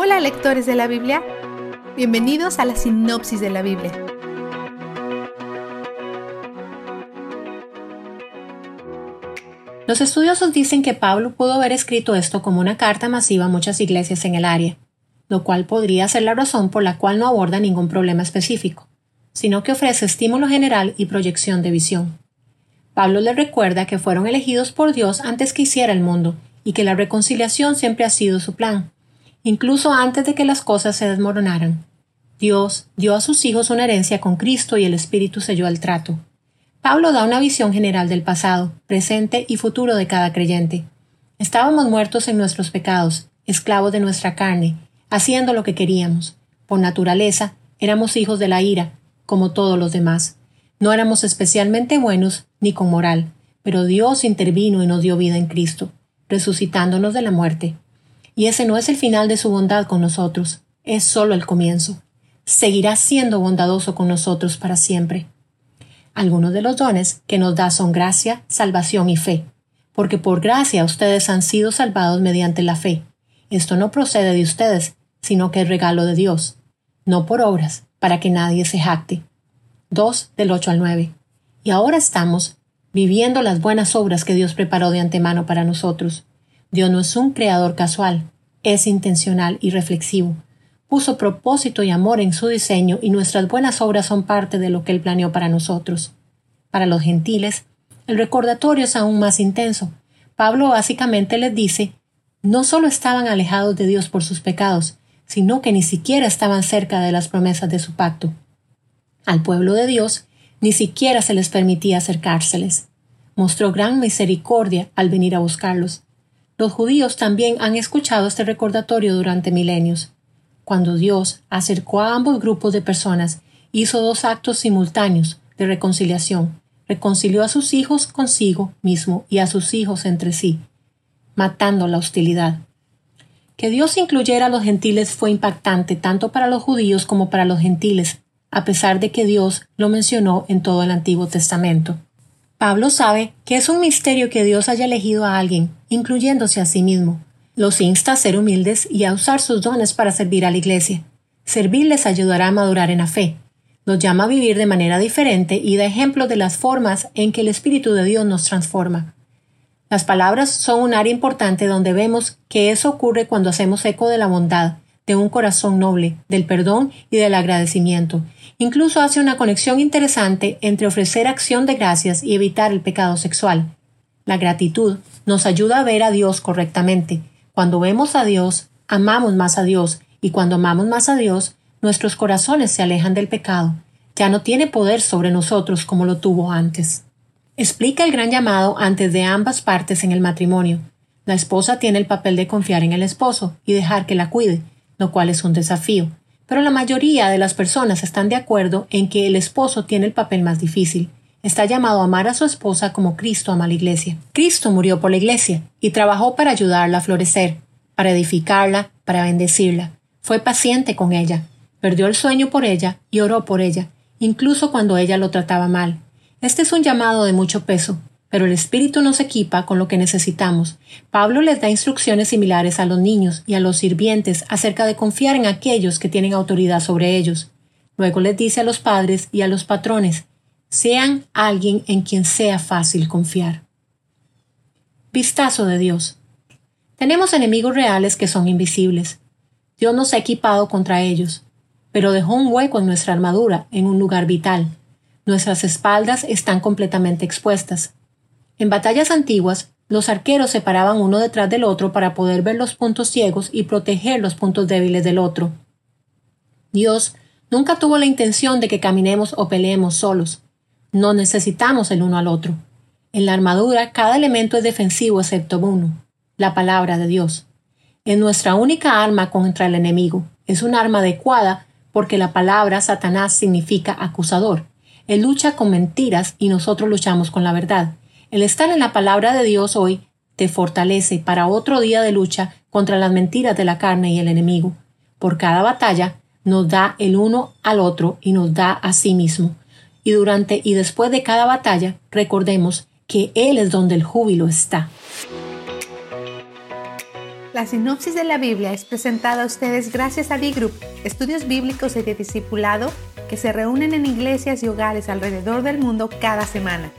Hola lectores de la Biblia, bienvenidos a la sinopsis de la Biblia. Los estudiosos dicen que Pablo pudo haber escrito esto como una carta masiva a muchas iglesias en el área, lo cual podría ser la razón por la cual no aborda ningún problema específico, sino que ofrece estímulo general y proyección de visión. Pablo les recuerda que fueron elegidos por Dios antes que hiciera el mundo y que la reconciliación siempre ha sido su plan, incluso antes de que las cosas se desmoronaran. Dios dio a sus hijos una herencia con Cristo y el Espíritu selló el trato. Pablo da una visión general del pasado, presente y futuro de cada creyente. Estábamos muertos en nuestros pecados, esclavos de nuestra carne, haciendo lo que queríamos. Por naturaleza, éramos hijos de la ira, como todos los demás. No éramos especialmente buenos ni con moral, pero Dios intervino y nos dio vida en Cristo, resucitándonos de la muerte. Y ese no es el final de su bondad con nosotros, es solo el comienzo. Seguirá siendo bondadoso con nosotros para siempre. Algunos de los dones que nos da son gracia, salvación y fe, porque por gracia ustedes han sido salvados mediante la fe. Esto no procede de ustedes, sino que es regalo de Dios, no por obras, para que nadie se jacte. 2 del 8 al 9. Y ahora estamos viviendo las buenas obras que Dios preparó de antemano para nosotros. Dios no es un creador casual, es intencional y reflexivo puso propósito y amor en su diseño y nuestras buenas obras son parte de lo que Él planeó para nosotros. Para los gentiles, el recordatorio es aún más intenso. Pablo básicamente les dice, no solo estaban alejados de Dios por sus pecados, sino que ni siquiera estaban cerca de las promesas de su pacto. Al pueblo de Dios ni siquiera se les permitía acercárseles. Mostró gran misericordia al venir a buscarlos. Los judíos también han escuchado este recordatorio durante milenios. Cuando Dios acercó a ambos grupos de personas, hizo dos actos simultáneos de reconciliación. Reconcilió a sus hijos consigo mismo y a sus hijos entre sí, matando la hostilidad. Que Dios incluyera a los gentiles fue impactante tanto para los judíos como para los gentiles, a pesar de que Dios lo mencionó en todo el Antiguo Testamento. Pablo sabe que es un misterio que Dios haya elegido a alguien, incluyéndose a sí mismo, los insta a ser humildes y a usar sus dones para servir a la Iglesia. Servir les ayudará a madurar en la fe. Los llama a vivir de manera diferente y da ejemplo de las formas en que el Espíritu de Dios nos transforma. Las palabras son un área importante donde vemos que eso ocurre cuando hacemos eco de la bondad, de un corazón noble, del perdón y del agradecimiento. Incluso hace una conexión interesante entre ofrecer acción de gracias y evitar el pecado sexual. La gratitud nos ayuda a ver a Dios correctamente, cuando vemos a Dios, amamos más a Dios, y cuando amamos más a Dios, nuestros corazones se alejan del pecado. Ya no tiene poder sobre nosotros como lo tuvo antes. Explica el gran llamado antes de ambas partes en el matrimonio. La esposa tiene el papel de confiar en el esposo y dejar que la cuide, lo cual es un desafío. Pero la mayoría de las personas están de acuerdo en que el esposo tiene el papel más difícil, está llamado a amar a su esposa como Cristo ama a la iglesia. Cristo murió por la iglesia y trabajó para ayudarla a florecer, para edificarla, para bendecirla. Fue paciente con ella, perdió el sueño por ella y oró por ella, incluso cuando ella lo trataba mal. Este es un llamado de mucho peso, pero el Espíritu nos equipa con lo que necesitamos. Pablo les da instrucciones similares a los niños y a los sirvientes acerca de confiar en aquellos que tienen autoridad sobre ellos. Luego les dice a los padres y a los patrones sean alguien en quien sea fácil confiar. Vistazo de Dios. Tenemos enemigos reales que son invisibles. Dios nos ha equipado contra ellos, pero dejó un hueco en nuestra armadura, en un lugar vital. Nuestras espaldas están completamente expuestas. En batallas antiguas, los arqueros se paraban uno detrás del otro para poder ver los puntos ciegos y proteger los puntos débiles del otro. Dios nunca tuvo la intención de que caminemos o peleemos solos. No necesitamos el uno al otro. En la armadura cada elemento es defensivo excepto uno, la palabra de Dios. Es nuestra única arma contra el enemigo. Es un arma adecuada porque la palabra Satanás significa acusador. Él lucha con mentiras y nosotros luchamos con la verdad. El estar en la palabra de Dios hoy te fortalece para otro día de lucha contra las mentiras de la carne y el enemigo. Por cada batalla nos da el uno al otro y nos da a sí mismo y durante y después de cada batalla recordemos que Él es donde el júbilo está. La sinopsis de la Biblia es presentada a ustedes gracias a D-Group, estudios bíblicos y de discipulado que se reúnen en iglesias y hogares alrededor del mundo cada semana.